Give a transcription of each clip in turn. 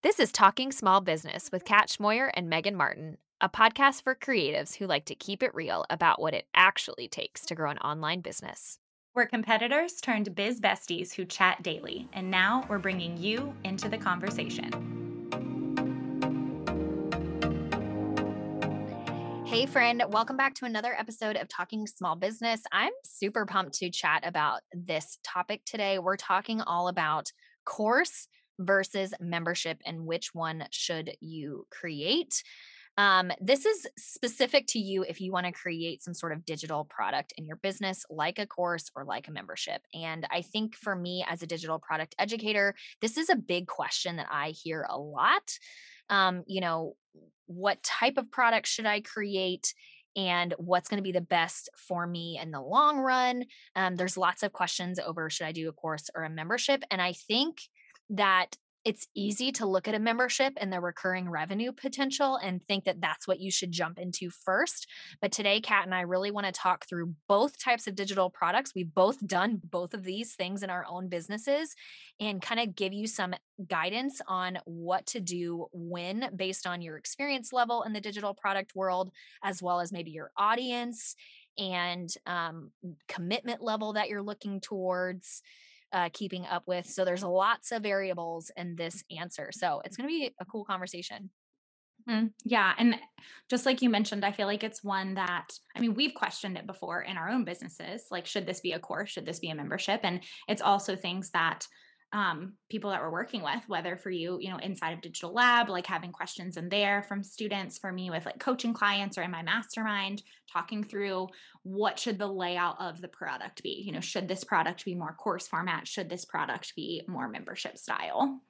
This is Talking Small Business with Kat Schmoyer and Megan Martin, a podcast for creatives who like to keep it real about what it actually takes to grow an online business. We're competitors turned biz besties who chat daily, and now we're bringing you into the conversation. Hey, friend, welcome back to another episode of Talking Small Business. I'm super pumped to chat about this topic today. We're talking all about course versus membership and which one should you create. Um, this is specific to you if you want to create some sort of digital product in your business, like a course or like a membership. And I think for me as a digital product educator, this is a big question that I hear a lot. Um, you know, what type of product should I create? and what's going to be the best for me in the long run. Um, there's lots of questions over should I do a course or a membership? And I think that it's easy to look at a membership and the recurring revenue potential and think that that's what you should jump into first. But today, Kat and I really want to talk through both types of digital products. We've both done both of these things in our own businesses and kind of give you some guidance on what to do when based on your experience level in the digital product world, as well as maybe your audience and um, commitment level that you're looking towards uh, keeping up with. So there's lots of variables in this answer. So it's going to be a cool conversation. Mm, yeah. And just like you mentioned, I feel like it's one that, I mean, we've questioned it before in our own businesses. Like, should this be a course? Should this be a membership? And it's also things that um, people that we're working with, whether for you, you know, inside of Digital Lab, like having questions in there from students, for me with like coaching clients or in my mastermind, talking through what should the layout of the product be? You know, should this product be more course format? Should this product be more membership style?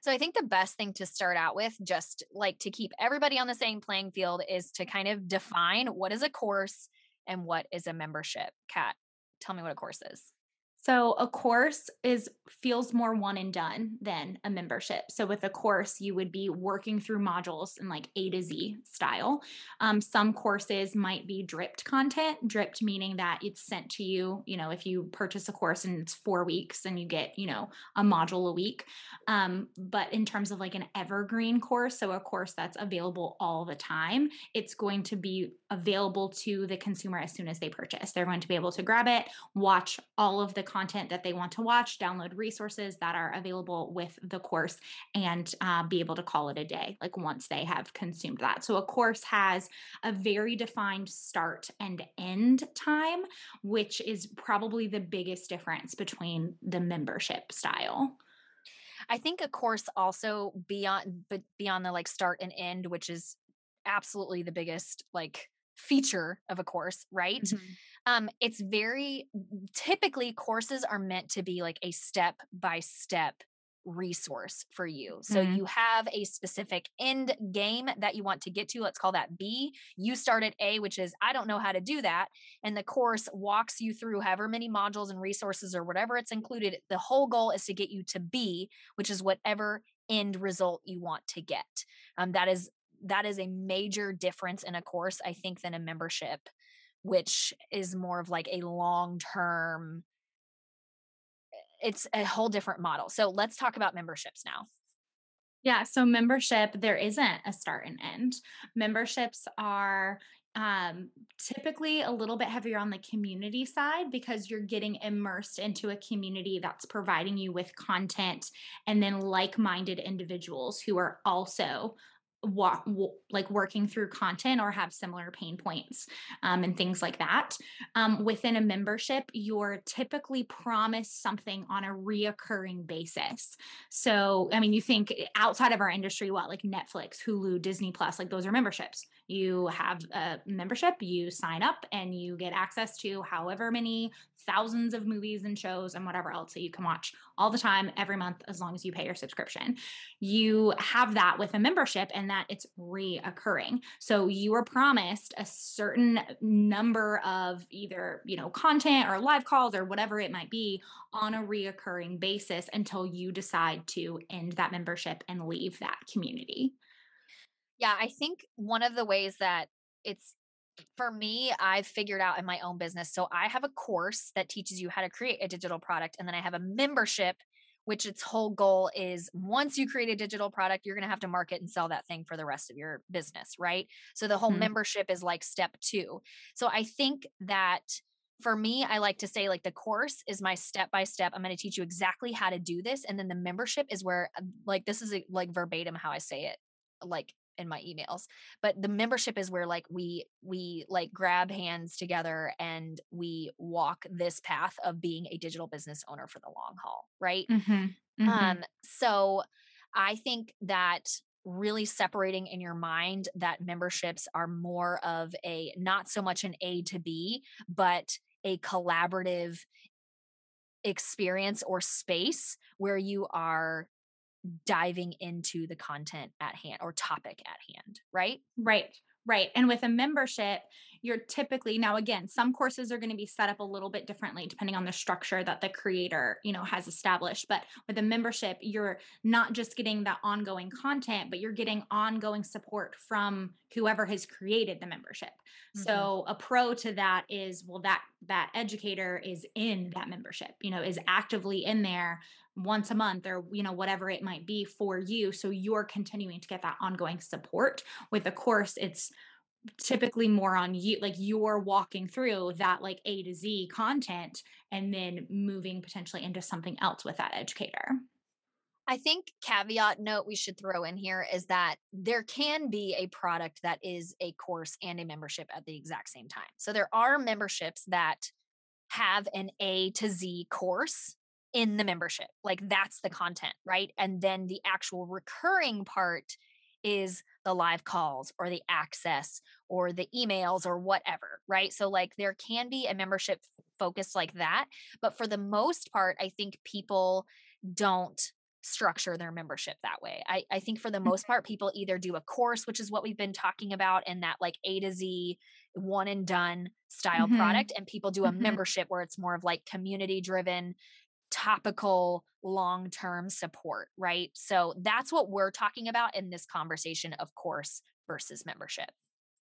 So I think the best thing to start out with, just like to keep everybody on the same playing field, is to kind of define what is a course and what is a membership. Kat, tell me what a course is. So a course is feels more one and done than a membership. So with a course, you would be working through modules in like A to Z style. Um, some courses might be dripped content. Dripped meaning that it's sent to you. You know, if you purchase a course and it's four weeks and you get you know a module a week. Um, but in terms of like an evergreen course, so a course that's available all the time, it's going to be available to the consumer as soon as they purchase. They're going to be able to grab it, watch all of the content that they want to watch, download resources that are available with the course, and uh, be able to call it a day, like once they have consumed that. So a course has a very defined start and end time, which is probably the biggest difference between the membership style. I think a course also beyond but beyond the like start and end, which is absolutely the biggest like feature of a course, right? Mm-hmm. Um, it's very typically courses are meant to be like a step by step resource for you. So mm-hmm. you have a specific end game that you want to get to. Let's call that B. You start at A, which is I don't know how to do that. And the course walks you through however many modules and resources or whatever it's included. The whole goal is to get you to B, which is whatever end result you want to get. Um, that is that is a major difference in a course, I think, than a membership, which is more of like a long term, it's a whole different model. So let's talk about memberships now. Yeah, so membership, there isn't a start and end. Memberships are um, typically a little bit heavier on the community side because you're getting immersed into a community that's providing you with content and then like minded individuals who are also walk, like working through content or have similar pain points um, and things like that. Um, within a membership, you're typically promised something on a reoccurring basis. So, I mean, you think outside of our industry, what like Netflix, Hulu, Disney Plus, like those are memberships. You have a membership, you sign up, and you get access to however many thousands of movies and shows and whatever else that you can watch all the time, every month, as long as you pay your subscription. You have that with a membership, and that it's reoccurring. So you are promised a certain number of either, you know, content or live calls or whatever it might be on a reoccurring basis until you decide to end that membership and leave that community. Yeah, I think one of the ways that it's for me, I've figured out in my own business. So I have a course that teaches you how to create a digital product, and then I have a membership which its whole goal is once you create a digital product, you're going to have to market and sell that thing for the rest of your business, right? So the whole mm-hmm. membership is like step two. So I think that for me, I like to say like the course is my step by step. I'm going to teach you exactly how to do this. And then the membership is where, uh, like, this is like verbatim how I say it, like in my emails but the membership is where like we we like grab hands together and we walk this path of being a digital business owner for the long haul right mm-hmm. Mm-hmm. um so i think that really separating in your mind that memberships are more of a not so much an A to B, but a collaborative experience or space where you are diving into the content at hand or topic at hand, right? Right. Right. And with a membership, you're typically now again some courses are going to be set up a little bit differently depending on the structure that the creator you know has established but with a membership you're not just getting that ongoing content but you're getting ongoing support from whoever has created the membership mm-hmm. so a pro to that is well that that educator is in that membership you know is actively in there once a month or you know whatever it might be for you. So you're continuing to get that ongoing support. With a course it's typically more on you like you're walking through that like a to z content and then moving potentially into something else with that educator. I think caveat note we should throw in here is that there can be a product that is a course and a membership at the exact same time. So there are memberships that have an A to Z course in the membership. Like that's the content, right? And then the actual recurring part is the live calls or the access or the emails or whatever, right? So, like, there can be a membership focus like that. But for the most part, I think people don't structure their membership that way. I, I think for the most part, people either do a course, which is what we've been talking about in that like A to Z one and done style mm-hmm. product, and people do a mm-hmm. membership where it's more of like community driven, topical long term support, right? So that's what we're talking about in this conversation of course versus membership.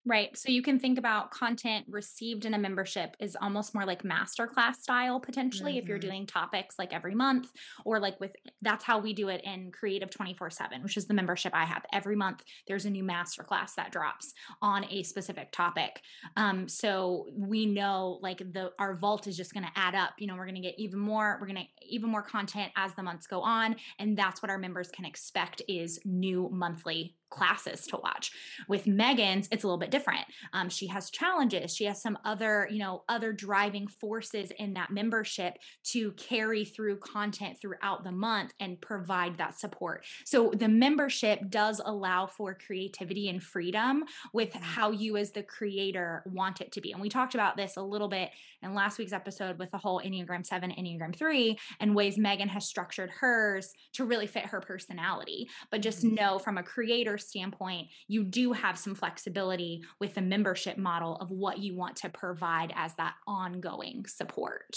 Right. So you can think about content received in a membership is almost more like masterclass style potentially mm-hmm. if you're mm-hmm. doing topics like every month or like with that's how we do it in Creative 24/7, which is the membership I have. Every month there's a new masterclass that drops on a specific topic. Um so we know like the our vault is just going to add up. You know, we're going to get even more, we're going to even more content as the months go on and that's what our members can expect is new monthly classes to watch. With Megan's, it's a little bit different. Um, she has challenges. She has some other, you know, other driving forces in that membership to carry through content throughout the month and provide that support. So the membership does allow for creativity and freedom with mm-hmm. how you as the creator want it to be. And we talked about this a little bit in last week's episode with the whole Enneagram 7, Enneagram 3 and ways Megan has structured hers to really fit her personality. But just mm-hmm. know from a creator standpoint, you do have some flexibility with the membership model of what you want to provide as that ongoing support.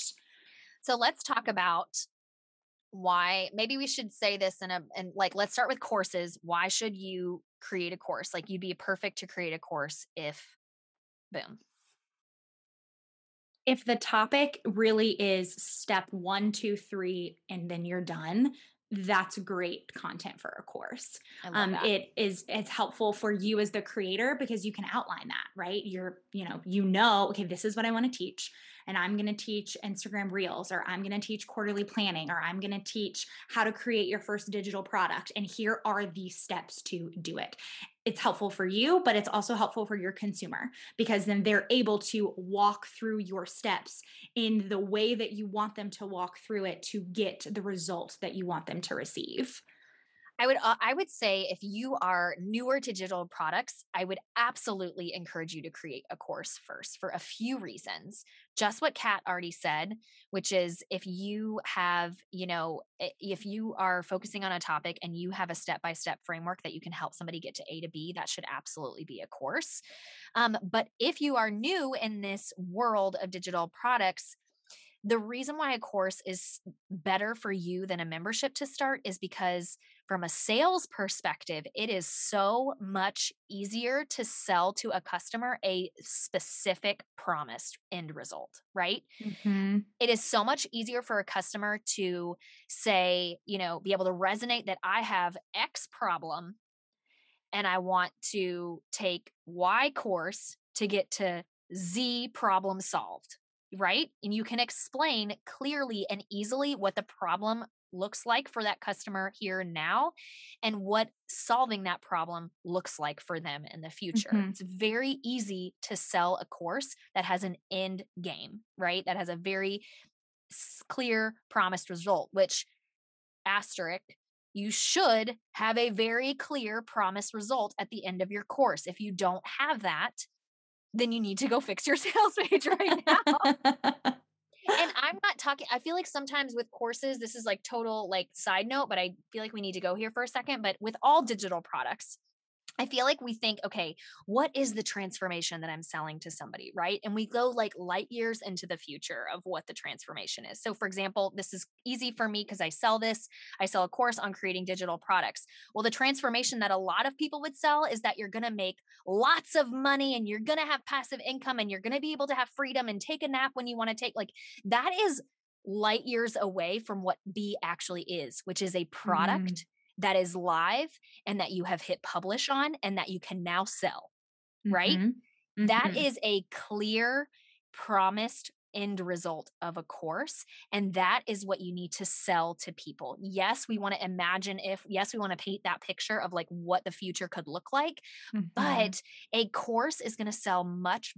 So let's talk about why maybe we should say this in a and like let's start with courses. Why should you create a course? Like you'd be perfect to create a course if boom. If the topic really is step one, two, three, and then you're done, that's great content for a course. Um, it is it's helpful for you as the creator because you can outline that, right? You're, you know, you know, okay, this is what I want to teach and I'm going to teach Instagram Reels, or I'm going to teach quarterly planning, or I'm going to teach how to create your first digital product. And here are the steps to do it. It's helpful for you, but it's also helpful for your consumer because then they're able to walk through your steps in the way that you want them to walk through it to get the result that you want them to receive. I would uh, I would say if you are newer to digital products, I would absolutely encourage you to create a course first for a few reasons. Just what Kat already said, which is if you have, you know, if you are focusing on a topic and you have a step-by-step framework that you can help somebody get to A to B, that should absolutely be a course. Um, but if you are new in this world of digital products, the reason why a course is better for you than a membership to start is because from a sales perspective, it is so much easier to sell to a customer a specific promised end result, right? Mm-hmm. It is so much easier for a customer to say, you know, be able to resonate that I have X problem and I want to take Y course to get to Z problem solved, right? And you can explain clearly and easily what the problem looks like for that customer here and now and what solving that problem looks like for them in the future. Mm-hmm. It's very easy to sell a course that has an end game, right? That has a very clear promised result, which asterisk you should have a very clear promised result at the end of your course. If you don't have that, then you need to go fix your sales page right now. and I'm not talking, I feel like sometimes with courses, this is like total like side note, but I feel like we need to go here for a second. But with all digital products, I feel like we think, okay, what is the transformation that I'm selling to somebody, right? And we go like light years into the future of what the transformation is. So, for example, this is easy for me because I sell this. I sell a course on creating digital products. Well, the transformation that a lot of people would sell is that you're going to make lots of money and you're going to have passive income and you're going to be able to have freedom and take a nap when you want to take. Like, that is light years away from what B actually is, which is a product. Mm that is live and that you have hit publish on and that you can now sell, right? Mm-hmm. Mm-hmm. That is a clear, promised end result of a course. And that is what you need to sell to people. Yes, we want to imagine if, yes, we want to paint that picture of like what the future could look like, mm-hmm. but a course is going to sell much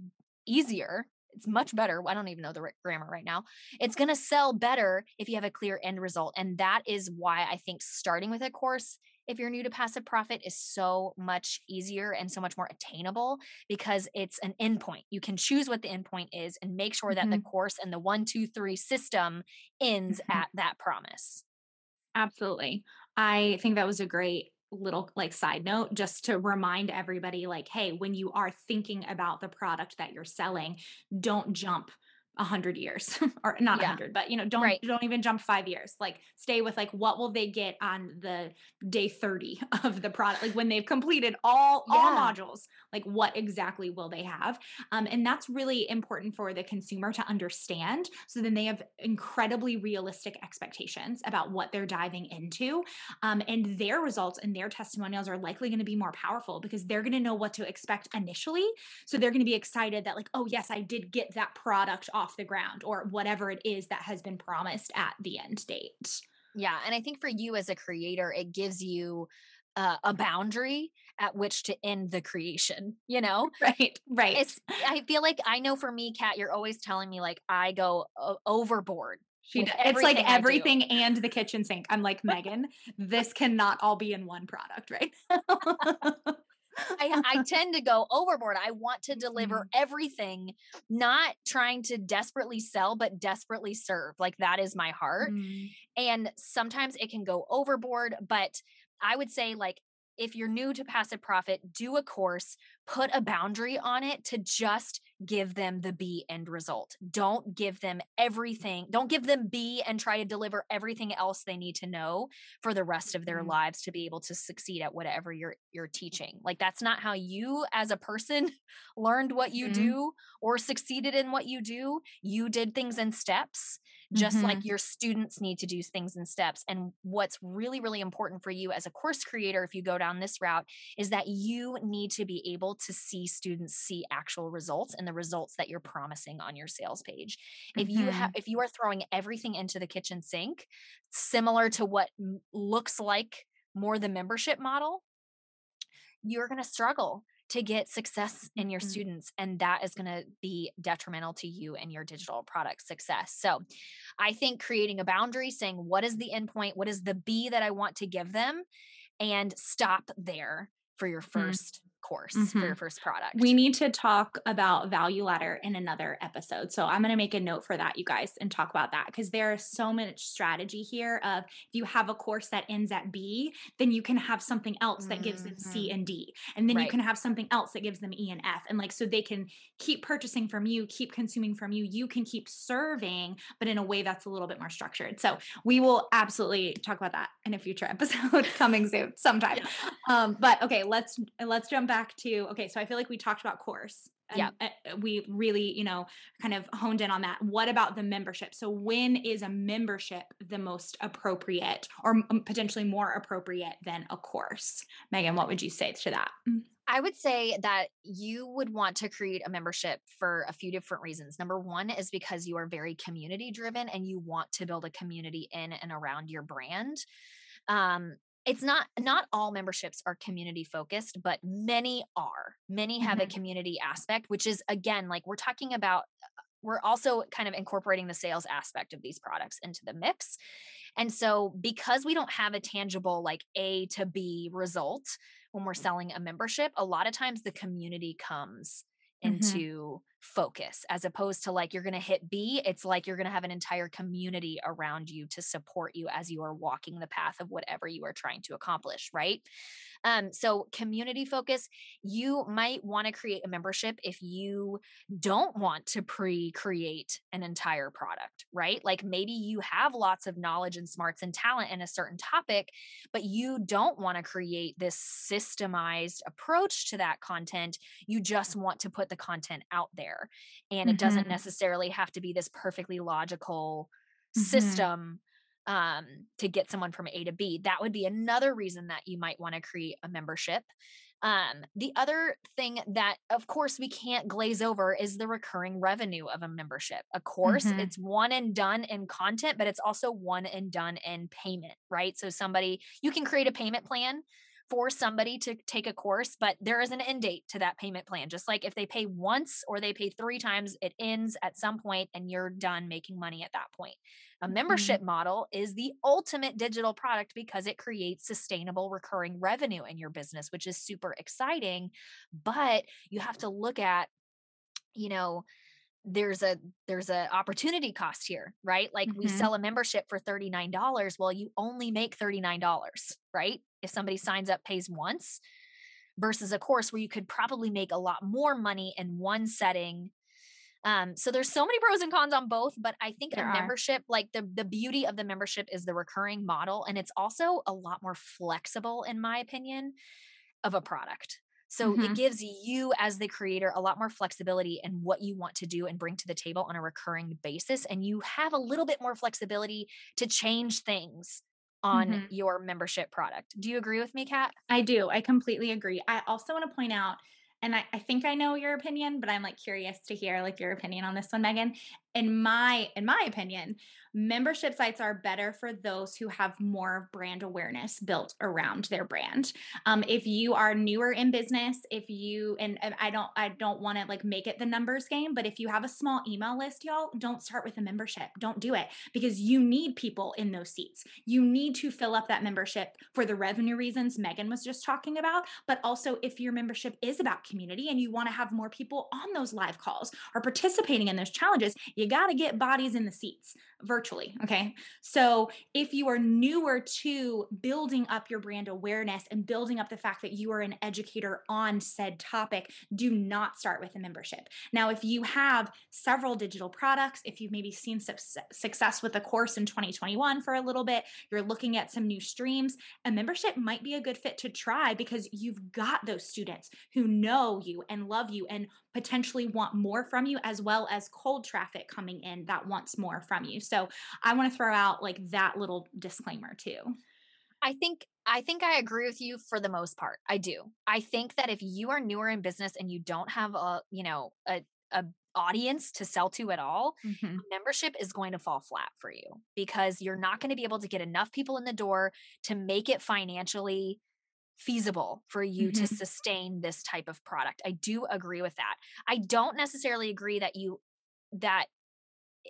easier it's much better. I don't even know the grammar right now. It's going to sell better if you have a clear end result. And that is why I think starting with a course, if you're new to passive profit, is so much easier and so much more attainable because it's an endpoint. You can choose what the endpoint is and make sure that mm-hmm. the course and the one, two, three system ends mm-hmm. at that promise. Absolutely. I think that was a great little like side note just to remind everybody like hey when you are thinking about the product that you're selling don't jump a hundred years or not a yeah. hundred, but you know, don't right. don't even jump five years. Like stay with like what will they get on the day 30 of the product? Like when they've completed all yeah. all modules, like what exactly will they have? Um, and that's really important for the consumer to understand. So then they have incredibly realistic expectations about what they're diving into. Um, and their results and their testimonials are likely going to be more powerful because they're going to know what to expect initially. So they're going to be excited that like, oh yes, I did get that product off off the ground or whatever it is that has been promised at the end date. Yeah. And I think for you as a creator, it gives you uh, a boundary at which to end the creation, you know? Right, right. It's, I feel like I know for me, Kat, you're always telling me like I go o- overboard. She it's like everything and the kitchen sink. I'm like, Megan, this cannot all be in one product, right? I, I tend to go overboard. I want to deliver mm-hmm. everything, not trying to desperately sell, but desperately serve. Like that is my heart. Mm-hmm. And sometimes it can go overboard, but I would say, like, if you're new to passive profit, do a course, put a boundary on it to just give them the B end result. Don't give them everything. Don't give them B and try to deliver everything else they need to know for the rest of their mm-hmm. lives to be able to succeed at whatever you're you're teaching. Like that's not how you as a person learned what you mm-hmm. do or succeeded in what you do. You did things in steps just mm-hmm. like your students need to do things in steps. And what's really, really important for you as a course creator, if you go down this route, is that you need to be able to see students see actual results and the results that you're promising on your sales page. Mm-hmm. If you have, if you are throwing everything into the kitchen sink, similar to what looks like more the membership model, you're going to struggle to get success in your mm-hmm. students and that is going to be detrimental to you and your digital product success so i think creating a boundary saying what is the endpoint what is the b that i want to give them and stop there for your 1st mm-hmm. Course mm-hmm. for your first product. We need to talk about value ladder in another episode. So I'm going to make a note for that, you guys, and talk about that because there is so much strategy here of if you have a course that ends at B, then you can have something else that gives them C mm-hmm. and D. And then right. you can have something else that gives them E and F. And like, so they can keep purchasing from you, keep consuming from you. You can keep serving, but in a way that's a little bit more structured. So we will absolutely talk about that in a future episode coming soon sometime. Yeah. Um, but okay, let's let's jump back to okay. So I feel like we talked about course. yeah, uh, we really, you know, kind of honed in on that. What about the membership? So when is a membership the most appropriate, or potentially more appropriate than a course? Megan, what would you say to that? Mm. I would say that you would want to create a membership for a few different reasons. Number one is because you are very community driven and you want to build a community in and around your brand. Um, it's not not all memberships are community focused but many are many have mm-hmm. a community aspect which is again like we're talking about uh, we're also kind of incorporating the sales aspect of these products into the mix and so because we don't have a tangible like a to b result when we're selling a membership a lot of times the community comes mm-hmm. into. Focus as opposed to like you're going to hit B. It's like you're going to have an entire community around you to support you as you are walking the path of whatever you are trying to accomplish, right? Um, so, community focus, you might want to create a membership if you don't want to pre create an entire product, right? Like maybe you have lots of knowledge and smarts and talent in a certain topic, but you don't want to create this systemized approach to that content. You just want to put the content out there. And mm-hmm. it doesn't mm-hmm. necessarily have to be this perfectly logical mm-hmm. system um, to get someone from A to B. That would be another reason that you might want to create a membership. Um, the other thing that, of course, we can't glaze over is the recurring revenue of a membership. Of course, mm-hmm. it's one and done in content, but it's also one and done in payment, right? So, somebody, you can create a payment plan for somebody to take a course, but there is an end date to that payment plan. Just like if they pay once or they pay three times, it ends at some point and you're done making money at that point. A mm-hmm. membership mm-hmm. model is the ultimate digital product because it creates sustainable recurring revenue in your business, which is super exciting. But you have to look at, you know, there's a there's a opportunity cost here right like mm-hmm. we sell a membership for $39 well you only make $39 right if somebody signs up pays once versus a course where you could probably make a lot more money in one setting um, so there's so many pros and cons on both, but I think there a membership, like the the beauty of the membership is the recurring model, and it's also a lot more flexible, in my opinion, of a product. So mm-hmm. it gives you as the creator a lot more flexibility in what you want to do and bring to the table on a recurring basis. And you have a little bit more flexibility to change things on mm-hmm. your membership product. Do you agree with me, Kat? I do. I completely agree. I also want to point out and I, I think I know your opinion, but I'm like curious to hear like your opinion on this one, Megan. In my in my opinion, membership sites are better for those who have more brand awareness built around their brand. Um, if you are newer in business, if you and, and I don't I don't want to like make it the numbers game, but if you have a small email list, y'all, don't start with a membership. Don't do it because you need people in those seats. You need to fill up that membership for the revenue reasons Megan was just talking about, but also if your membership is about community and you want to have more people on those live calls or participating in those challenges, you got to get bodies in the seats virtually. Okay. So if you are newer to building up your brand awareness and building up the fact that you are an educator on said topic, do not start with a membership. Now, if you have several digital products, if you've maybe seen success with a course in 2021 for a little bit, you're looking at some new streams, a membership might be a good fit to try because you've got those students who know you and love you and potentially want more from you, as well as cold traffic coming in that wants more from you. So I want to throw out like that little disclaimer too. I think I think I agree with you for the most part. I do. I think that if you are newer in business and you don't have a, you know, a a audience to sell to at all, mm-hmm. membership is going to fall flat for you because you're not going to be able to get enough people in the door to make it financially feasible for you mm-hmm. to sustain this type of product. I do agree with that. I don't necessarily agree that you that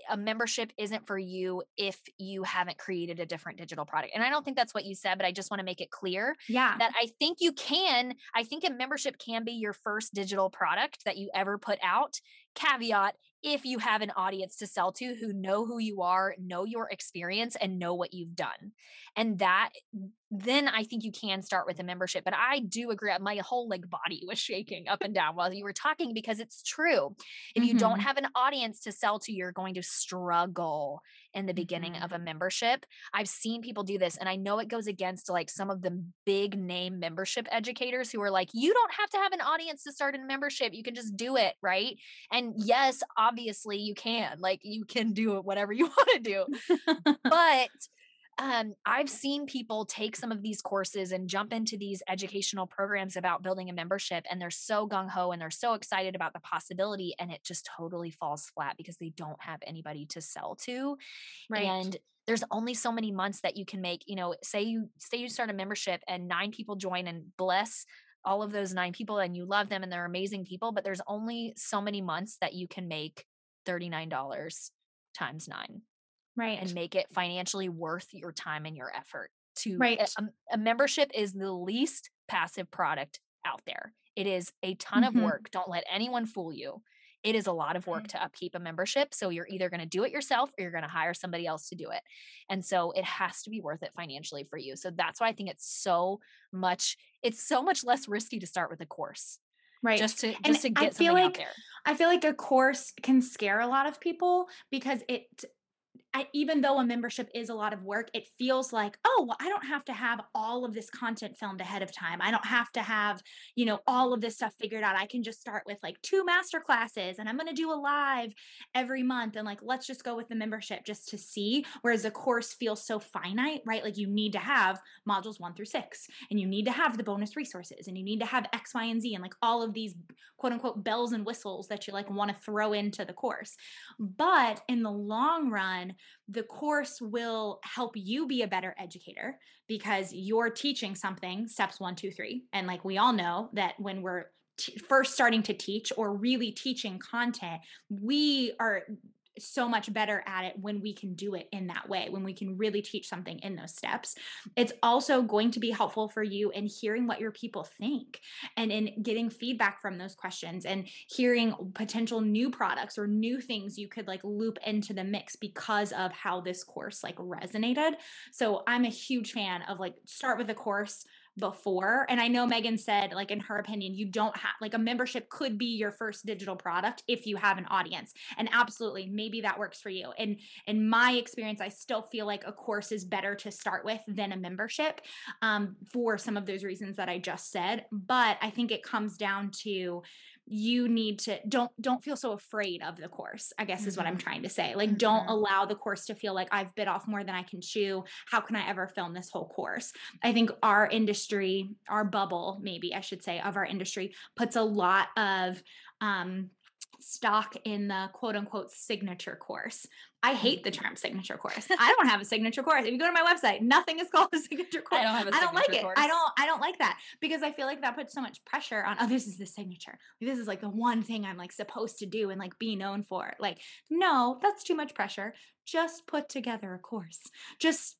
a membership isn't for you if you haven't created a different digital product. And I don't think that's what you said, but I just want to make it clear yeah. that I think you can, I think a membership can be your first digital product that you ever put out. Caveat if you have an audience to sell to who know who you are, know your experience, and know what you've done. And that, then I think you can start with a membership. But I do agree, my whole like body was shaking up and down while you were talking because it's true. If you mm-hmm. don't have an audience to sell to, you're going to struggle in the beginning mm-hmm. of a membership. I've seen people do this, and I know it goes against like some of the big name membership educators who are like, you don't have to have an audience to start a membership. You can just do it, right? And yes, obviously you can. Like you can do it whatever you want to do. but um, I've seen people take some of these courses and jump into these educational programs about building a membership, and they're so gung ho and they're so excited about the possibility, and it just totally falls flat because they don't have anybody to sell to. Right. And there's only so many months that you can make, you know, say you say you start a membership and nine people join and bless all of those nine people and you love them and they're amazing people, but there's only so many months that you can make $39 times nine right. and make it financially worth your time and your effort to right. a, a membership is the least passive product out there. It is a ton mm-hmm. of work. Don't let anyone fool you. It is a lot of work to upkeep a membership so you're either going to do it yourself or you're going to hire somebody else to do it and so it has to be worth it financially for you. So that's why i think it's so much it's so much less risky to start with a course right just to just and to get I feel like I feel like a course can scare a lot of people because it I, even though a membership is a lot of work, it feels like, oh, well, I don't have to have all of this content filmed ahead of time. I don't have to have, you know, all of this stuff figured out. I can just start with like two master classes and I'm going to do a live every month. And like, let's just go with the membership just to see. Whereas a course feels so finite, right? Like you need to have modules one through six and you need to have the bonus resources and you need to have X, Y, and Z and like all of these quote unquote bells and whistles that you like want to throw into the course. But in the long run, the course will help you be a better educator because you're teaching something steps one, two, three. And like we all know that when we're t- first starting to teach or really teaching content, we are so much better at it when we can do it in that way, when we can really teach something in those steps. It's also going to be helpful for you in hearing what your people think and in getting feedback from those questions and hearing potential new products or new things you could like loop into the mix because of how this course like resonated. So I'm a huge fan of like start with a course before. And I know Megan said, like, in her opinion, you don't have like a membership could be your first digital product if you have an audience. And absolutely, maybe that works for you. And in my experience, I still feel like a course is better to start with than a membership um, for some of those reasons that I just said. But I think it comes down to you need to don't don't feel so afraid of the course i guess mm-hmm. is what i'm mm-hmm. trying to say like mm-hmm. don't allow the course to feel like i've bit off more than i can chew how can i ever film this whole course i think our industry our bubble maybe i should say of our industry puts a lot of um stock in the quote unquote signature course. I hate the term signature course. I don't have a signature course. If you go to my website, nothing is called a signature course. I don't have a I don't like course. it. I don't I don't like that because I feel like that puts so much pressure on oh this is the signature. This is like the one thing I'm like supposed to do and like be known for. Like no, that's too much pressure. Just put together a course. Just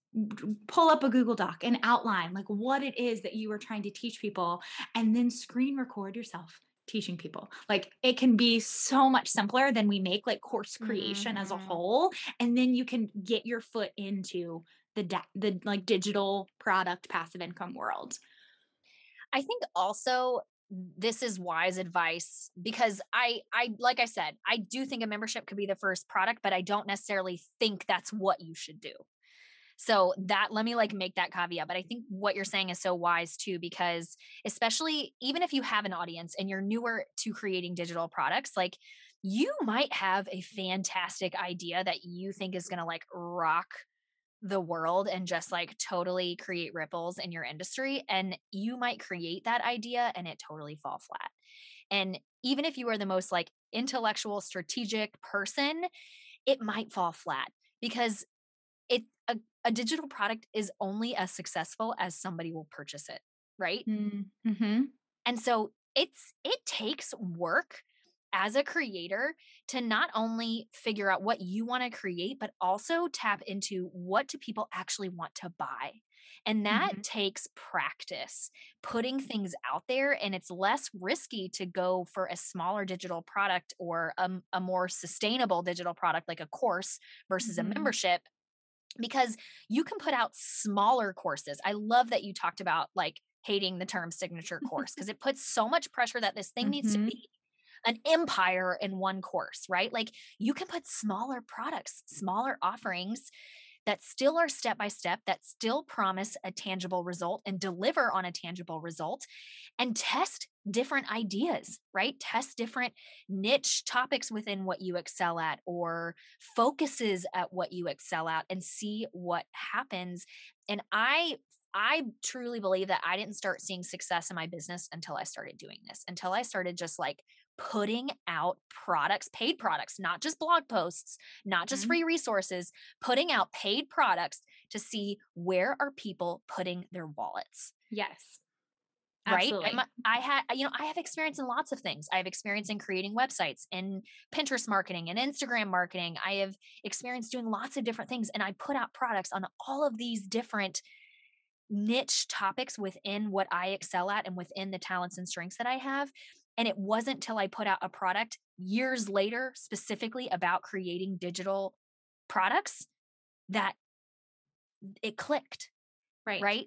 pull up a Google Doc and outline like what it is that you are trying to teach people and then screen record yourself teaching people. Like it can be so much simpler than we make like course creation mm-hmm. as a mm-hmm. whole and then you can get your foot into the the like digital product passive income world. I think also this is wise advice because I I like I said, I do think a membership could be the first product, but I don't necessarily think that's what you should do. So that let me like make that caveat. But I think what you're saying is so wise too, because especially even if you have an audience and you're newer to creating digital products, like you might have a fantastic idea that you think is going to like rock the world and just like totally create ripples in your industry. And you might create that idea and it totally fall flat. And even if you are the most like intellectual, strategic person, it might fall flat because a, digital product is only as successful as somebody will purchase it right mm-hmm. and so it's it takes work as a creator to not only figure out what you want to create, but also tap into what do people actually want to buy. And that mm-hmm. takes practice, putting things out there. And it's less risky to go for a smaller digital product or a, a more sustainable digital product like a course versus mm-hmm. a membership because you can put out smaller courses. I love that you talked about like hating the term signature course because it puts so much pressure that this thing mm-hmm. needs to mm-hmm. be an empire in one course, right? Like you can put smaller products, smaller offerings that still are step by step, that still promise a tangible result and deliver on a tangible result, and test different ideas, right? Test different niche topics within what you excel at or focuses at what you excel at and see what happens. And I I truly believe that I didn't start seeing success in my business until I started doing this, until I started just like putting out products, paid products, not just blog posts, not just mm-hmm. free resources, putting out paid products to see where are people putting their wallets. Yes. Absolutely. Right. I had, you know, I have experience in lots of things. I have experience in creating websites, and Pinterest marketing, and Instagram marketing. I have experience doing lots of different things, and I put out products on all of these different niche topics within what I excel at and within the talents and strengths that I have. And it wasn't till I put out a product years later, specifically about creating digital products, that it clicked. Right. Right.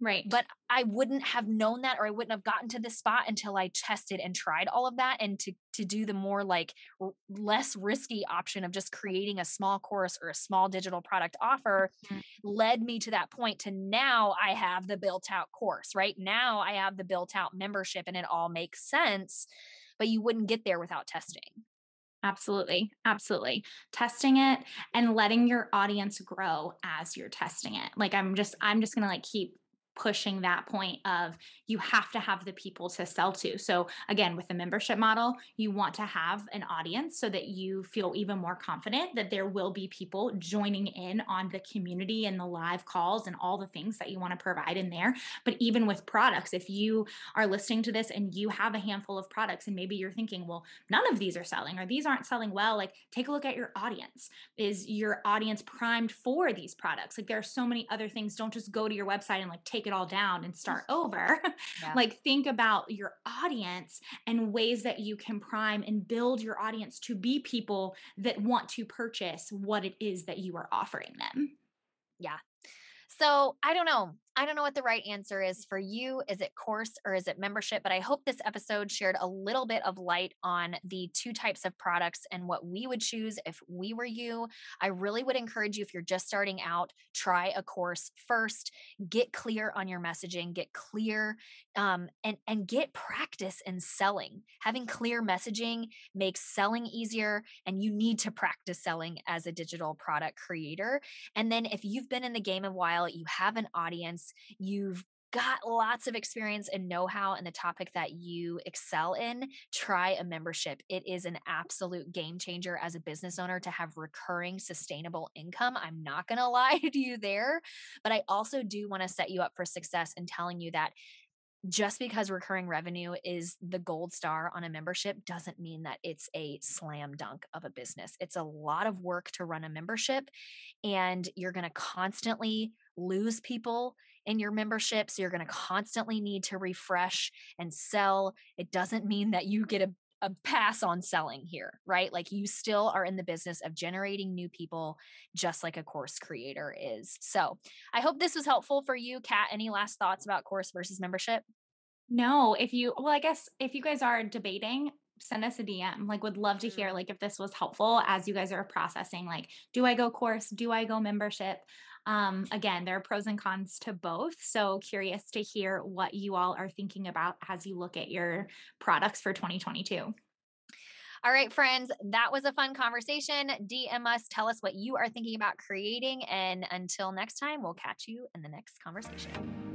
Right. But I wouldn't have known that or I wouldn't have gotten to this spot until I tested and tried all of that and to to do the more like r- less risky option of just creating a small course or a small digital product offer mm-hmm. led me to that point to now I have the built out course, right? Now I have the built out membership and it all makes sense, but you wouldn't get there without testing. Absolutely. Absolutely. Testing it and letting your audience grow as you're testing it. Like I'm just I'm just going to like keep pushing that point of you have to have the people to sell to. So again, with the membership model, you want to have an audience so that you feel even more confident that there will be people joining in on the community and the live calls and all the things that you want to provide in there. But even with products, if you are listening to this and you have a handful of products and maybe you're thinking, well, none of these are selling or these aren't selling well, like take a look at your audience. Is your audience primed for these products? Like there are so many other things. Don't just go to your website and like take it all down and start over. Yeah. like think about your audience and ways that you can prime and build your audience to be people that want to purchase what it is that you are offering them. Yeah. So I don't know. I don't know what the right answer is for you. Is it course or is it membership? But I hope this episode shared a little bit of light on the two types of products and what we would choose if we were you. I really would encourage you, if you're just starting out, try a course first. Get clear on your messaging, get clear um, and, and get practice in selling. Having clear messaging makes selling easier, and you need to practice selling as a digital product creator. And then if you've been in the game a while, you have an audience you've got lots of experience and know how in the topic that you excel in, try a membership. It is an absolute game changer as a business owner to have recurring, sustainable income. I'm not going to lie to you there, but I also do want to set you up for success in telling you that just because recurring revenue is the gold star on a membership doesn't mean that it's a slam dunk of a business. It's a lot of work to run a membership, and you're going to constantly lose people in your membership. So you're going to constantly need to refresh and sell. It doesn't mean that you get a a pass on selling here, right? Like you still are in the business of generating new people, just like a course creator is. So I hope this was helpful for you. Kat, any last thoughts about course versus membership? No, if you, well, I guess if you guys are debating, send us a DM. Like, would love to hear, like, if this was helpful as you guys are processing, like, do I go course? Do I go membership? Um, again, there are pros and cons to both. So curious to hear what you all are thinking about as you look at your products for 2022. All right, friends, that was a fun conversation. DM us, tell us what you are thinking about creating. And until next time, we'll catch you in the next conversation.